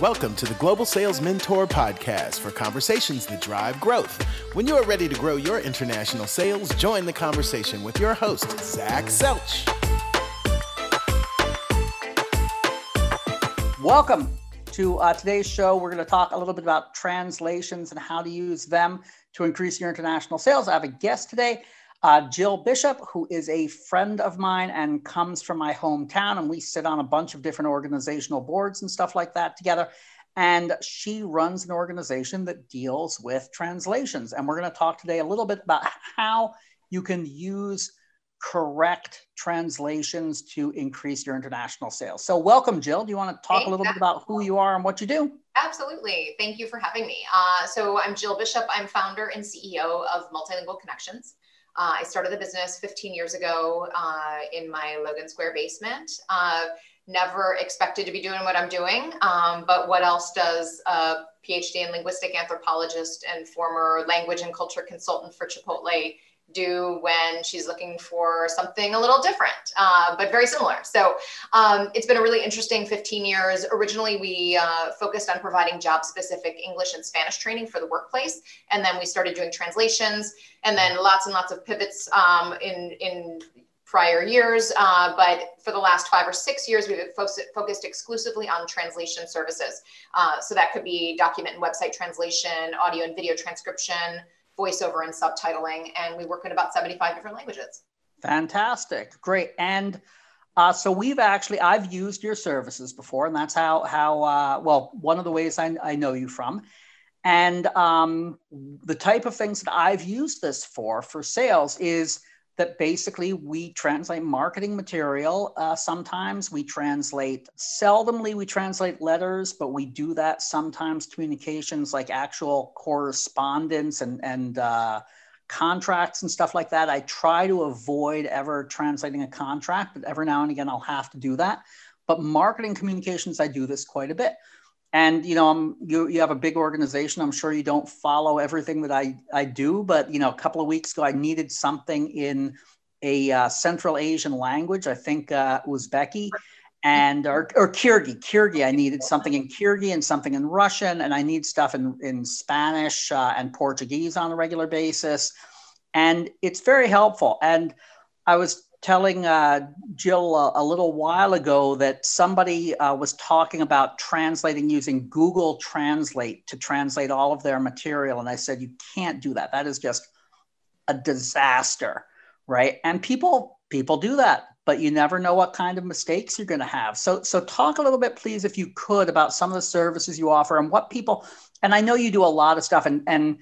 Welcome to the Global Sales Mentor Podcast for conversations that drive growth. When you are ready to grow your international sales, join the conversation with your host, Zach Selch. Welcome to uh, today's show. We're going to talk a little bit about translations and how to use them to increase your international sales. I have a guest today, uh, Jill Bishop, who is a friend of mine and comes from my hometown. And we sit on a bunch of different organizational boards and stuff like that together. And she runs an organization that deals with translations. And we're going to talk today a little bit about how you can use correct translations to increase your international sales. So, welcome, Jill. Do you want to talk a little bit about who you are and what you do? Absolutely. Thank you for having me. Uh, so, I'm Jill Bishop. I'm founder and CEO of Multilingual Connections. Uh, I started the business 15 years ago uh, in my Logan Square basement. Uh, never expected to be doing what I'm doing, um, but what else does a PhD in linguistic anthropologist and former language and culture consultant for Chipotle do when she's looking for something a little different, uh, but very similar. So um, it's been a really interesting 15 years. Originally, we uh, focused on providing job specific English and Spanish training for the workplace. And then we started doing translations and then lots and lots of pivots um, in, in prior years. Uh, but for the last five or six years, we've focused exclusively on translation services. Uh, so that could be document and website translation, audio and video transcription, voiceover and subtitling, and we work in about 75 different languages. Fantastic. Great. And uh, so we've actually, I've used your services before, and that's how, how uh, well, one of the ways I, I know you from. And um, the type of things that I've used this for, for sales, is that basically we translate marketing material. Uh, sometimes we translate, seldomly we translate letters, but we do that sometimes communications like actual correspondence and, and uh, contracts and stuff like that. I try to avoid ever translating a contract, but every now and again I'll have to do that. But marketing communications, I do this quite a bit and you know I'm, you, you have a big organization. I'm sure you don't follow everything that i, I do but you know a couple of weeks ago i needed something in a uh, central asian language. I think uh, uzbeki. And or, or kyrgyz kyrgyz. I needed something in kyrgyz and something in russian and i need stuff in, in spanish uh, and portuguese on a regular basis. And it's very helpful. And i was telling uh, Jill a, a, little while ago that somebody uh, was talking about translating using Google Translate to translate all of their material. And I said, you can't do that. That is just a disaster, right? And people people do that, but you never know what kind of mistakes you're going to have. So so talk a little bit, please, if you could, about some of the services you offer and what people. And I know you do a lot of stuff, and and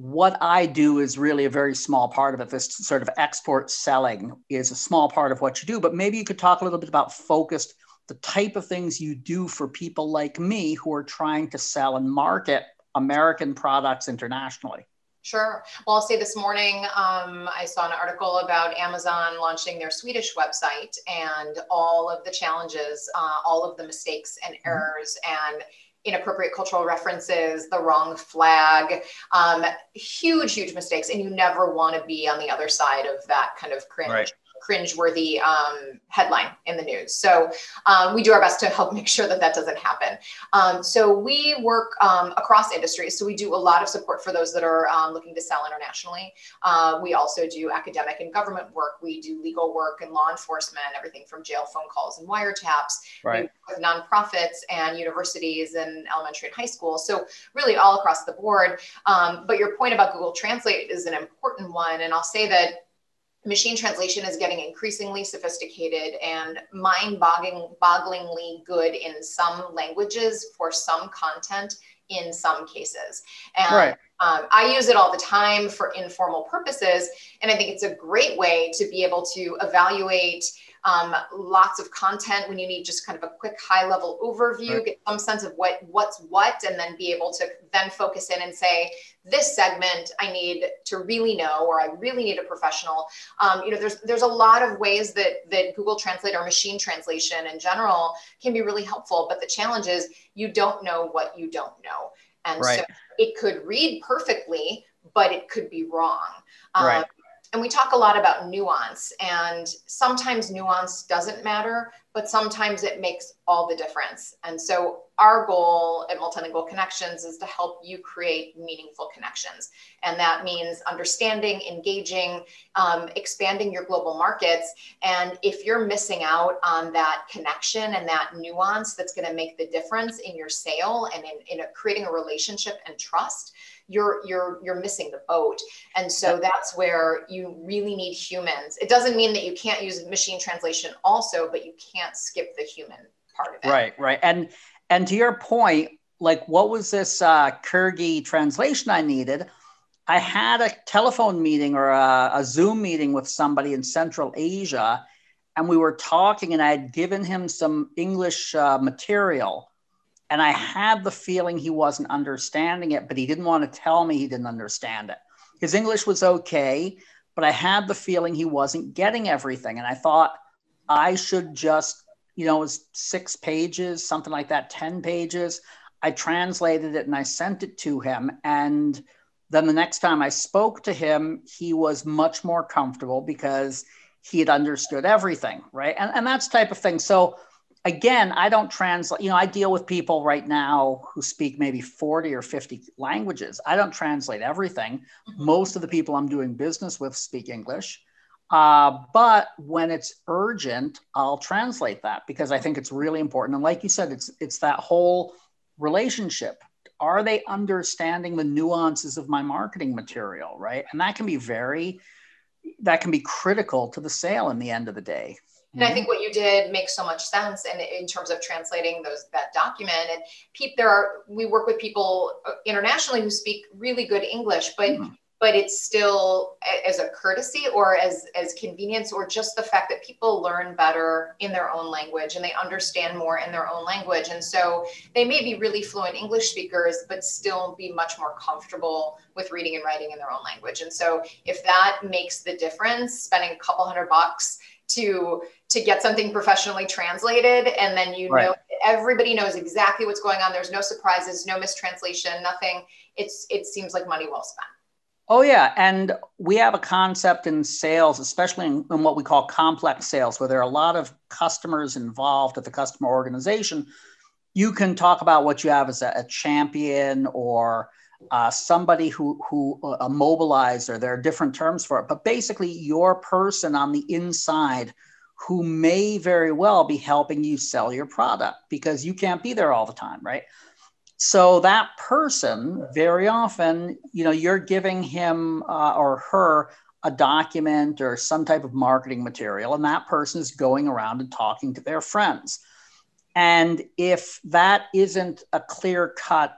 what I do is really a very small part of it. This sort of export selling is a small part of what you do, but maybe you could talk a little bit about focused, the type of things you do for people like me who are trying to sell and market American products internationally. Sure. Well, I'll say this morning um, I saw an article about Amazon launching their Swedish website and all of the challenges, uh, all of the mistakes and mm-hmm. errors, mm-hmm. and inappropriate cultural references, the wrong flag, um, huge, huge mistakes. And you never want to be on the other side of that kind of cringe. Right cringeworthy um, headline in the news. So um, we do our best to help make sure that that doesn't happen. Um, so we work um, across industries. So we do a lot of support for those that are um, looking to sell internationally. Uh, we also do academic and government work. We do legal work and law enforcement, everything from jail phone calls and wiretaps. Right. with nonprofits and universities and elementary and high school. So really all across the board. Um, but your point about Google Translate is an important one. And I'll say that machine translation is getting increasingly sophisticated and mind-bogglingly good in some languages for some content in some cases. And right. um, I use it all the time for informal purposes. And I think it's a great way to be able to evaluate um, lots of content when you need just kind of a quick high level overview, right. get some sense of what what's what, and then be able to then focus in and say, this segment I need to really know, or I really need a professional. Um, you know, there's there's a lot of ways that that Google Translate or machine translation in general can be really helpful, but the challenge is you don't know what you don't know, and right. so it could read perfectly, but it could be wrong. Um, right and we talk a lot about nuance and sometimes nuance doesn't matter but sometimes it makes all the difference and so our goal at Multilingual Connections is to help you create meaningful connections. And that means understanding, engaging, um, expanding your global markets. And if you're missing out on that connection and that nuance that's going to make the difference in your sale and in, in a, creating a relationship and trust, you're you're you're missing the boat. And so that's where you really need humans. It doesn't mean that you can't use machine translation also but you can't skip the human part of it. Right right. And and to your point like what was this uh Kyrgyz translation i needed? I had a telephone meeting or a, a zoom meeting with somebody in central asia and we were talking and i had given him some english uh, material and I had the feeling he wasn't understanding it, but he didn't want to tell me he didn't understand it. His English was okay, but I had the feeling he wasn't getting everything. And I thought I should just, you know, it was six pages, something like that, 10 pages. I translated it and I sent it to him. And then the next time I spoke to him, he was much more comfortable because he had understood everything, right? And, and that's type of thing. So again, I don't translate, you know, I deal with people right now who speak maybe 40 or 50 languages. I don't translate everything. Mm-hmm. Most of the people I'm doing business with speak English. Uh, but when it's urgent, I'll translate that because I think it's really important. And like you said, it's it's that whole relationship. Are they understanding the nuances of my marketing material, right? And that can be very, that can be critical to the sale in the end of the day. And I mm-hmm. think what you did makes so much sense. And in terms of translating those that document, and there are we work with people uh, internationally who speak really good English, but mm-hmm. but it's still as a courtesy or as as convenience or just the fact that people learn better in their own language and they understand more in their own language. And so they may be really fluent English speakers, but still be much more comfortable with reading and writing in their own language. And so if that makes the difference, spending a couple hundred bucks to to get something professionally translated and then you right. know everybody knows exactly what's going on. There's no surprises no mistranslation nothing. It's it seems like money well spent. Oh yeah. And we have a concept in sales especially in, in what we call complex sales where there are a lot of customers involved at the customer organization. You can talk about what you have as a, a champion or uh, somebody who who uh, a mobilizer. There are different terms for it, but basically, your person on the inside who may very well be helping you sell your product because you can't be there all the time, right? So that person, very often, you know, you're giving him uh, or her a document or some type of marketing material, and that person is going around and talking to their friends. And if that isn't a clear cut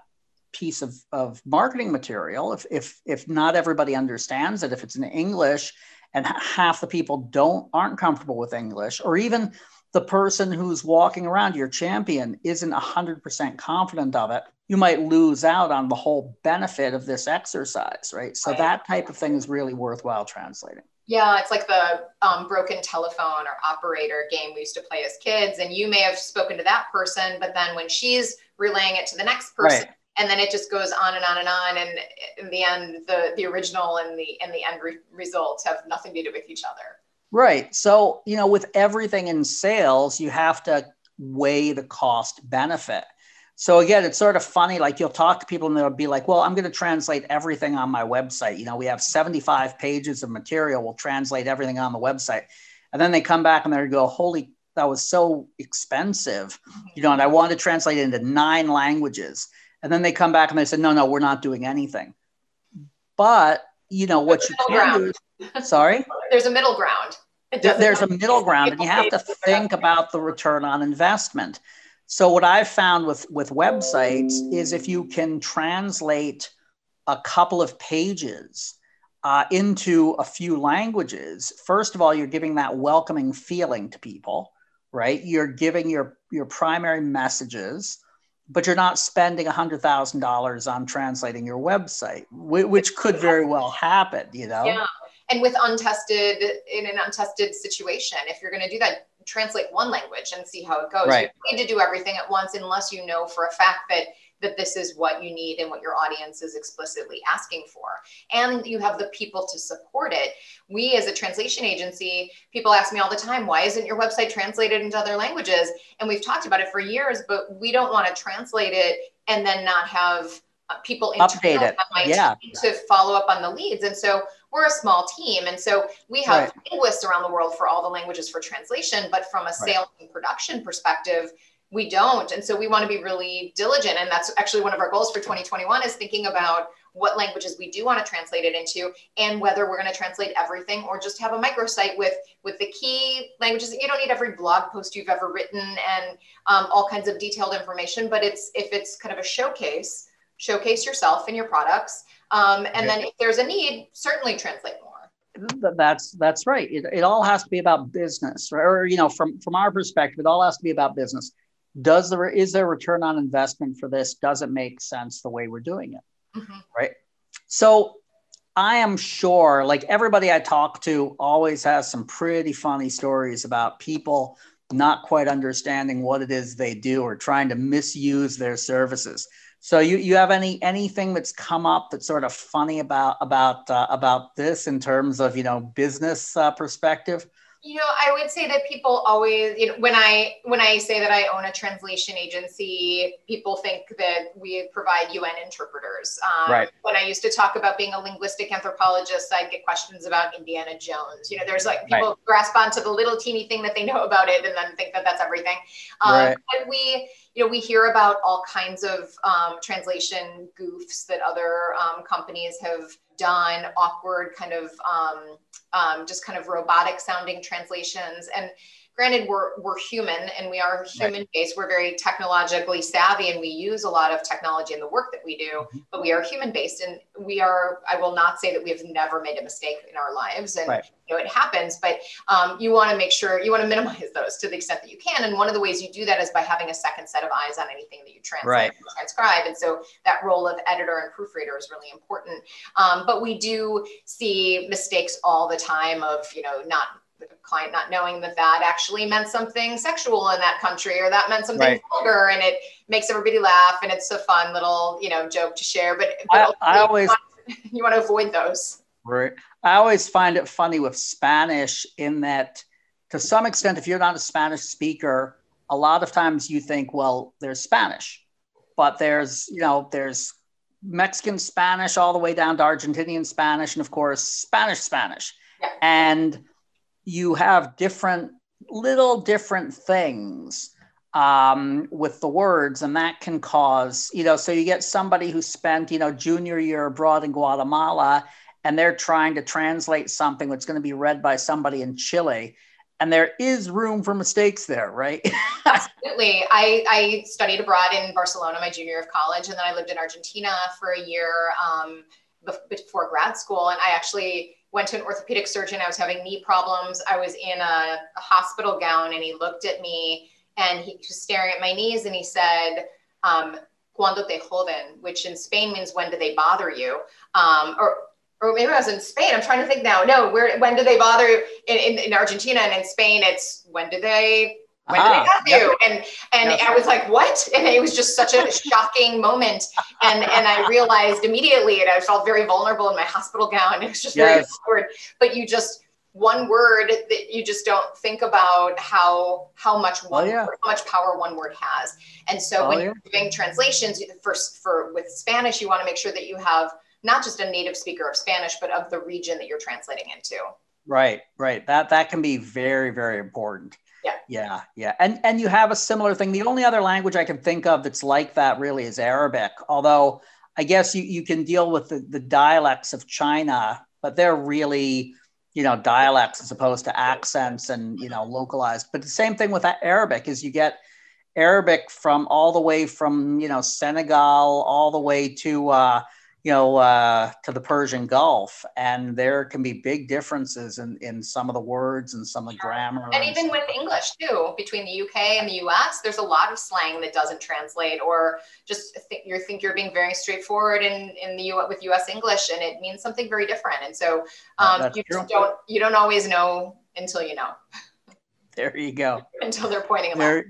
piece of, of marketing material, if, if, if not everybody understands it, if it's in English and half the people don't aren't comfortable with English, or even the person who's walking around your champion isn't 100% confident of it, you might lose out on the whole benefit of this exercise, right? So right. that type of thing is really worthwhile translating. Yeah, it's like the um, broken telephone or operator game we used to play as kids. And you may have spoken to that person, but then when she's relaying it to the next person, right and then it just goes on and on and on and in the end the the original and the and the end re- results have nothing to do with each other. Right. So you know with everything in sales you have to weigh the cost benefit. So again it's sort of funny like you'll talk to people and they'll be like well i'm going to translate everything on my website. You know we have 75 pages of material we'll translate everything on the website. And then they come back and they go holy that was so expensive. You know and i want to translate it into nine languages and then they come back and they say, no, no, we're not doing anything. But you know what you can do. Sorry. There's a middle ground. There's a middle ground, and you have to think about the return on investment. So what I've found with with websites is if you can translate a couple of pages uh, into a few languages, first of all, you're giving that welcoming feeling to people, right? You're giving your your primary messages but you're not spending $100,000 on translating your website, which could very well happen, you know? Yeah. And with untested, in an untested situation, if you're going to do that, translate one language and see how it goes. Right. You need to do everything at once unless you know for a fact that that this is what you need and what your audience is explicitly asking for. And you have the people to support it. We, as a translation agency, people ask me all the time, why isn't your website translated into other languages? And we've talked about it for years, but we don't want to translate it and then not have uh, people update it yeah. to follow up on the leads. And so we're a small team. And so we have right. linguists around the world for all the languages for translation, but from a sales right. and production perspective, we don't. And so we want to be really diligent and that's actually one of our goals for 2021 is thinking about what languages we do want to translate it into and whether we're going to translate everything or just have a microsite with with the key languages. You don't need every blog post you've ever written and um, all kinds of detailed information but it's if it's kind of a showcase showcase yourself and your products um, and then if there's a need certainly translate more. That's that's right. It, it all has to be about business or you know from from our perspective it all has to be about business does there is there return on investment for this? Does it make sense the way we're doing it? Mm-hmm. right? So i am sure like everybody i talk to always has some pretty funny stories about people not quite understanding what it is they do or trying to misuse their services. So you, you have any anything that's come up that's sort of funny about about uh, about this in terms of you know business uh, perspective you know, I would say that people always, you know, when I when I say that I own a translation agency, people think that we provide UN interpreters. Um, right. When I used to talk about being a linguistic anthropologist, I'd get questions about Indiana Jones. You know, there's like people right. grasp onto the little teeny thing that they know about it and then think that that's everything. Um, right. But we, you know, we hear about all kinds of um, translation goofs that other um, companies have done, awkward kind of um, um, just kind of robotic sounding translations. And granted we're we're human and we are human based we're very technologically savvy and we use a lot of technology in the work that we do mm-hmm. but we are human based and we are i will not say that we have never made a mistake in our lives and right. you know it happens but um, you want to make sure you want to minimize those to the extent that you can and one of the ways you do that is by having a second set of eyes on anything that you translate right. transcribe and so that role of editor and proofreader is really important um, but we do see mistakes all the time of you know not the client not knowing that that actually meant something sexual in that country or that meant something right. vulgar and it makes everybody laugh and it's a fun little you know joke to share but, but I, I always you want, you want to avoid those right i always find it funny with spanish in that to some extent if you're not a spanish speaker a lot of times you think well there's spanish but there's you know there's mexican spanish all the way down to argentinian spanish and of course spanish spanish yeah. and you have different little different things um, with the words, and that can cause, you know, so you get somebody who spent, you know, junior year abroad in Guatemala, and they're trying to translate something that's going to be read by somebody in Chile. And there is room for mistakes there, right? Absolutely. I, I studied abroad in Barcelona my junior year of college, and then I lived in Argentina for a year um, before grad school. And I actually went to an orthopedic surgeon. I was having knee problems. I was in a, a, hospital gown and he looked at me and he was staring at my knees and he said, um, cuando te joden, which in Spain means when do they bother you? Um, or, or maybe I was in Spain. I'm trying to think now. No, where, when do they bother you? In, in, in Argentina and in Spain, it's when do they when did I have you? And and yep. I was like, what? And it was just such a shocking moment. And and I realized immediately, and I felt very vulnerable in my hospital gown. It was just yes. very awkward. But you just one word that you just don't think about how how much oh, one oh, yeah. word, how much power one word has. And so oh, when yeah. you're doing translations, first for with Spanish, you want to make sure that you have not just a native speaker of Spanish, but of the region that you're translating into. Right, right. That that can be very, very important. Yeah. Yeah. Yeah. And and you have a similar thing. The only other language I can think of that's like that really is Arabic. Although I guess you, you can deal with the, the dialects of China, but they're really, you know, dialects as opposed to accents and, you know, localized. But the same thing with Arabic is you get Arabic from all the way from, you know, Senegal all the way to uh, you know, uh, to the Persian Gulf, and there can be big differences in, in some of the words and some of the grammar. And, and even with English too, between the UK and the US, there's a lot of slang that doesn't translate, or just think you think you're being very straightforward in in the U with US English, and it means something very different. And so um, you just don't you don't always know until you know. there you go. Until they're pointing there,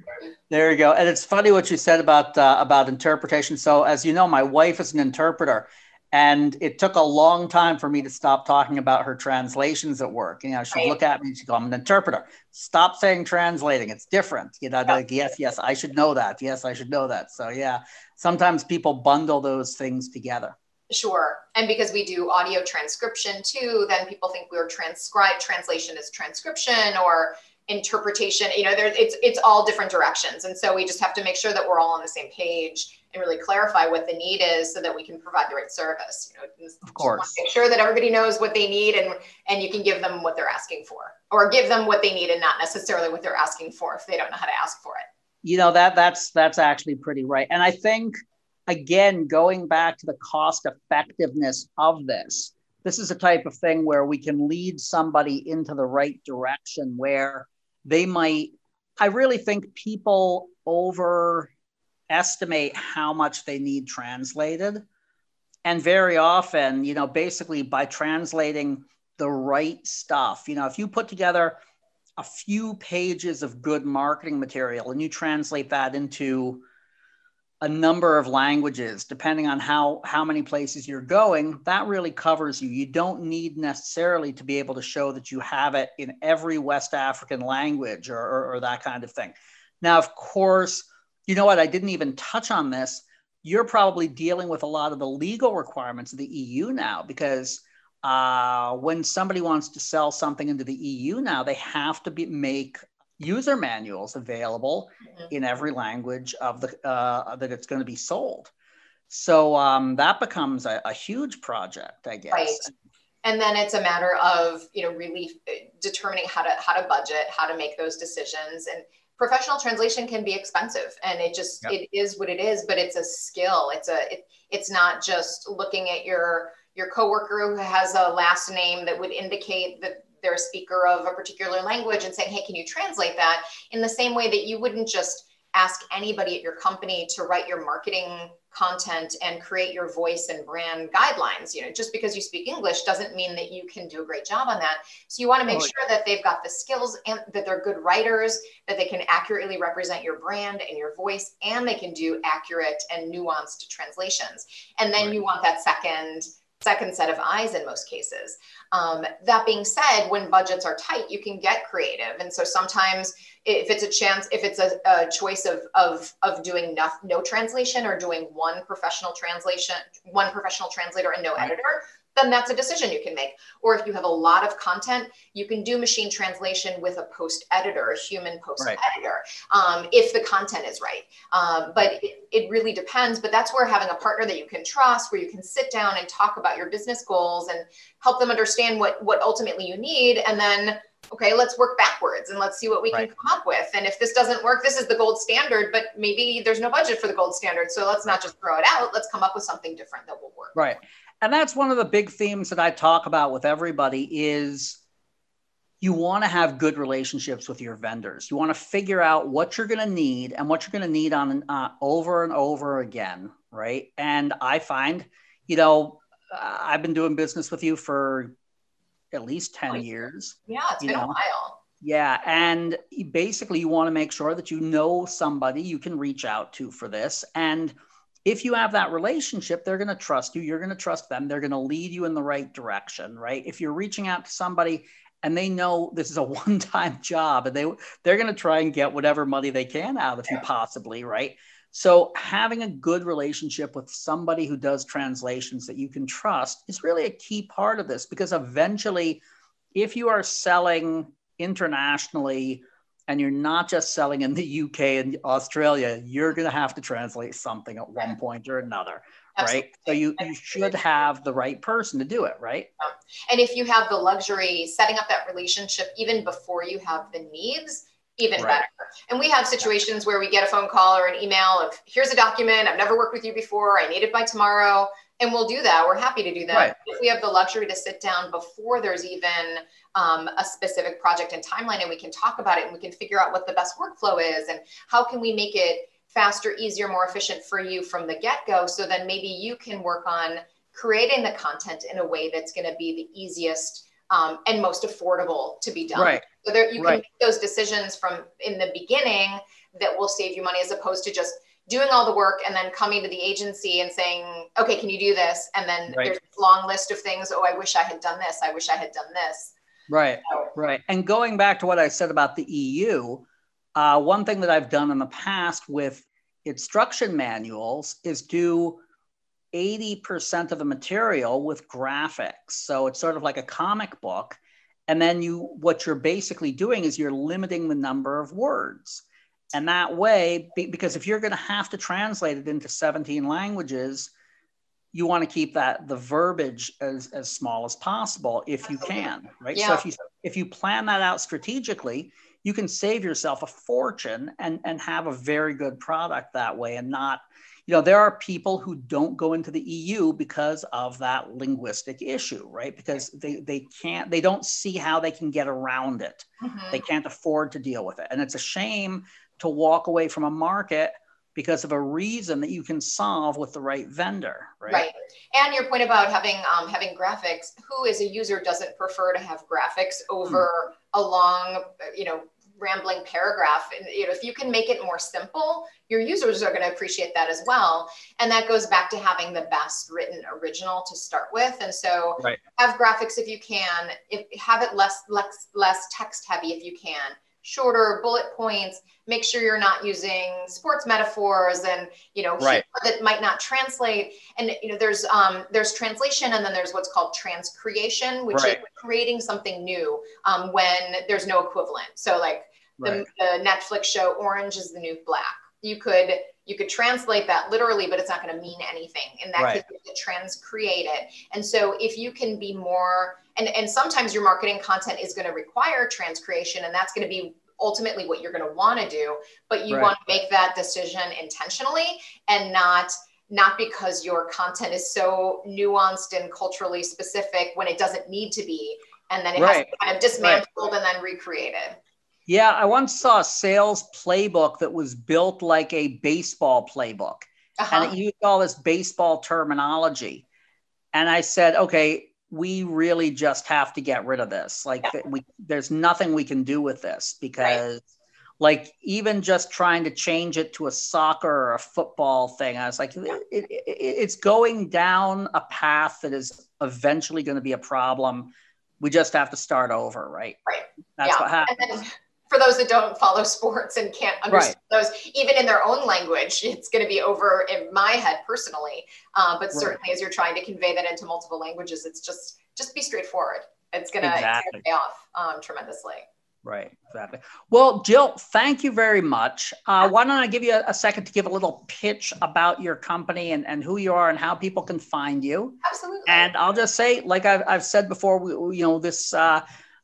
there you go. And it's funny what you said about uh, about interpretation. So as you know, my wife is an interpreter, and it took a long time for me to stop talking about her translations at work. You know, she'd right. look at me and she'd go, I'm an interpreter. Stop saying translating. It's different. You know, yeah. like, yes, yes, I should know that. Yes, I should know that. So yeah, sometimes people bundle those things together. Sure. And because we do audio transcription too, then people think we're transcribe translation is transcription or interpretation. You know, there it's it's all different directions. And so we just have to make sure that we're all on the same page and really clarify what the need is so that we can provide the right service. You know, of course. Make sure that everybody knows what they need and and you can give them what they're asking for, or give them what they need and not necessarily what they're asking for if they don't know how to ask for it. You know that that's that's actually pretty right, and I think again going back to the cost effectiveness of this. This is a type of thing where we can lead somebody into the right direction where they might. I really think people overestimate how much they need translated. And very often, you know, basically by translating the right stuff, you know, if you put together a few pages of good marketing material and you translate that into a number of languages depending on how how many places you're going that really covers you you don't need necessarily to be able to show that you have it in every west african language or, or, or that kind of thing now of course you know what? I didn't even touch on this. You're probably dealing with a lot of the legal requirements of the EU now because uh, when somebody wants to sell something into the EU now, they have to be, make user manuals available mm-hmm. in every language of the uh, that it's going to be sold. So um, that becomes a, a, huge project, I guess. Right. And then it's a matter of you know really uh, determining how to how to budget, how to make those decisions, and professional translation can be expensive and it just yep. it is what it is but it's a skill it's a it, it's not just looking at your your coworker who has a last name that would indicate that they're a speaker of a particular language and saying hey can you translate that in the same way that you wouldn't just ask anybody at your company to write your marketing content and create your voice and brand guidelines. You know, just because you speak English doesn't mean that you can do a great job on that. So you want to make oh, sure that they've got the skills and that they're good writers, that they can accurately represent your brand and your voice, and they can do accurate and nuanced translations. And then right. you want that second second set of eyes in most cases. Um, that being said, when budgets are tight, you can get creative. And so sometimes if it's a chance, if it's a, a choice of, of, of doing no, no translation or doing one professional translation, one professional translator and no editor, then that's a decision you can make. Or if you have a lot of content, you can do machine translation with a post editor, a human post right. editor, um, if the content is right. Um, but it, it really depends. But that's where having a partner that you can trust, where you can sit down and talk about your business goals and help them understand what what ultimately you need, and then okay, let's work backwards and let's see what we right. can come up with. And if this doesn't work, this is the gold standard, but maybe there's no budget for the gold standard. So let's not just throw it out. Let's come up with something different that will work. Right and that's one of the big themes that I talk about with everybody is you want to have good relationships with your vendors. You want to figure out what you're going to need and what you're going to need on uh, over and over again, right? And I find, you know, I've been doing business with you for at least 10 years. Yeah, it's been know? a while. Yeah. And basically, you want to make sure that you know somebody you can reach out to for this. And if you have that relationship, they're going to trust you. You're going to trust them. They're going to lead you in the right direction, right? If you're reaching out to somebody and they know this is a one-time job and they they're going to try and get whatever money they can out of you possibly, right? So having a good relationship with somebody who does translations that you can trust is really a key part of this because eventually if you are selling internationally and you're not just selling in the UK and Australia, you're going to have to translate something at one point or another, Absolutely. right? So you, you should have the right person to do it, right? And if you have the luxury setting up that relationship even before you have the needs, even right. better. And we have situations where we get a phone call or an email of here's a document, I've never worked with you before, I need it by tomorrow. And we'll do that. We're happy to do that. Right. If we have the luxury to sit down before there's even um, a specific project and timeline and we can talk about it and we can figure out what the best workflow is and how can we make it faster, easier, more efficient for you from the get go. So then maybe you can work on creating the content in a way that's going to be the easiest um, and most affordable to be done. Right. So there, you right. can make those decisions from in the beginning that will save you money as opposed to just doing all the work and then coming to the agency and saying, okay, can you do this? And then right. there's a long list of things. Oh, I wish I had done this. I wish I had done this. Right, so, right. And going back to what I said about the EU, uh, one thing that I've done in the past with instruction manuals is do 80% of the material with graphics. So it's sort of like a comic book. And then you, what you're basically doing is you're limiting the number of words. And that way, because if you're going to have to translate it into 17 languages, you want to keep that the verbiage as, as small as possible if you can, right? Yeah. So if you if you plan that out strategically, you can save yourself a fortune and and have a very good product that way and not you know there are people who don't go into the EU because of that linguistic issue right because they they can't they don't see how they can get around it mm-hmm. they can't afford to deal with it and it's a shame to walk away from a market because of a reason that you can solve with the right vendor right? Right. And your point about having um, having graphics who as a user doesn't prefer to have graphics over mm. a long you know rambling paragraph. And you know if you can make it more simple your users are going to appreciate that as well. And that goes back to having the best written original to start with. And so right. have graphics if you can. If have it less less less text heavy if you can shorter bullet points make sure you're not using sports metaphors and you know right. that might not translate and you know there's um there's translation and then there's what's called transcreation which right. is creating something new um, when there's no equivalent so like the, the netflix show orange is the new black you could you could translate that literally but it's not going to mean anything in that right. case you transcreate it and so if you can be more and and sometimes your marketing content is going to require transcreation and that's going to be ultimately what you're going to want to do but you right. want to make that decision intentionally and not not because your content is so nuanced and culturally specific when it doesn't need to be and then it right. has to be kind of dismantled right. and then recreated yeah i once saw a sales playbook that was built like a baseball playbook uh-huh. and it used all this baseball terminology and i said okay we really just have to get rid of this. Like yeah. we, there's nothing we can do with this because, right. like, even just trying to change it to a soccer or a football thing, I was like, it, it, it's going down a path that is eventually going to be a problem. We just have to start over, right? Right. That's yeah. what happens for those that don't follow sports and can't understand right. those, even in their own language, it's going to be over in my head personally. Uh, but certainly, right. as you're trying to convey that into multiple languages, it's just just be straightforward. It's going exactly. to pay off um, tremendously. Right, exactly. Well, Jill, thank you very much. Uh, why don't I give you a, a, second to give a little pitch about your company and, and who you are and how people can find you? Absolutely. And I'll just say, like I've, I've said before, we, you know, this uh,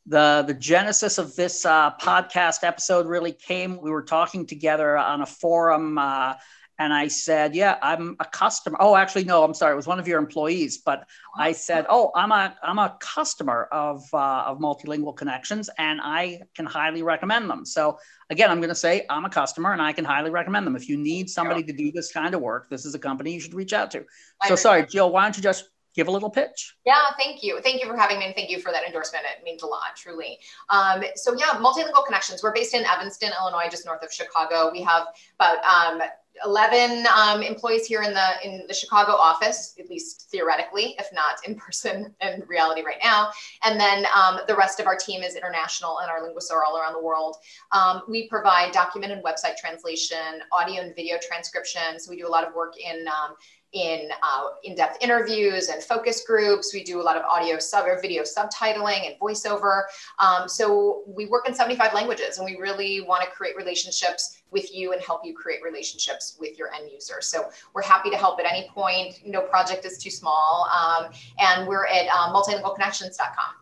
the the genesis of this uh, podcast episode really came. We were talking together on a forum, uh, and I said, "Yeah, I'm a customer." Oh, actually, no, I'm sorry. It was one of your employees, but I said, "Oh, I'm a I'm a customer of uh, of Multilingual Connections, and I can highly recommend them." So again, I'm going to say I'm a customer, and I can highly recommend them. If you need somebody to do this kind of work, this is a company you should reach out to. So sorry, Jill. Why don't you just give a little pitch. Yeah, thank you. Thank you for having me and thank you for that endorsement. It means a lot, truly. Um, so yeah, Multilingual Connections. We're based in Evanston, Illinois, just north of Chicago. We have about um, 11 um, employees here in the in the Chicago office, at least theoretically, if not in person in reality right now. And then um, the rest of our team is international, and our linguists are all around the world. Um, we provide document and website translation, audio and video transcription. So we do a lot of work in um, in uh, in-depth interviews and focus groups. We do a lot of audio sub or video subtitling and voiceover. Um, so we work in 75 languages and we really want to create relationships with you and help you create relationships with your end users. So we're happy to help at any point. No project is too small. Um, and we're at uh, multilingualconnections.com.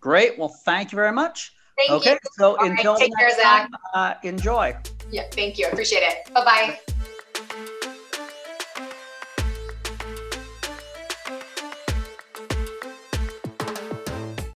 Great. Well, thank you very much. Thank okay, you. so All until right, take care, Zach. Time, uh, enjoy. Yeah, thank you. Appreciate it. Bye-bye.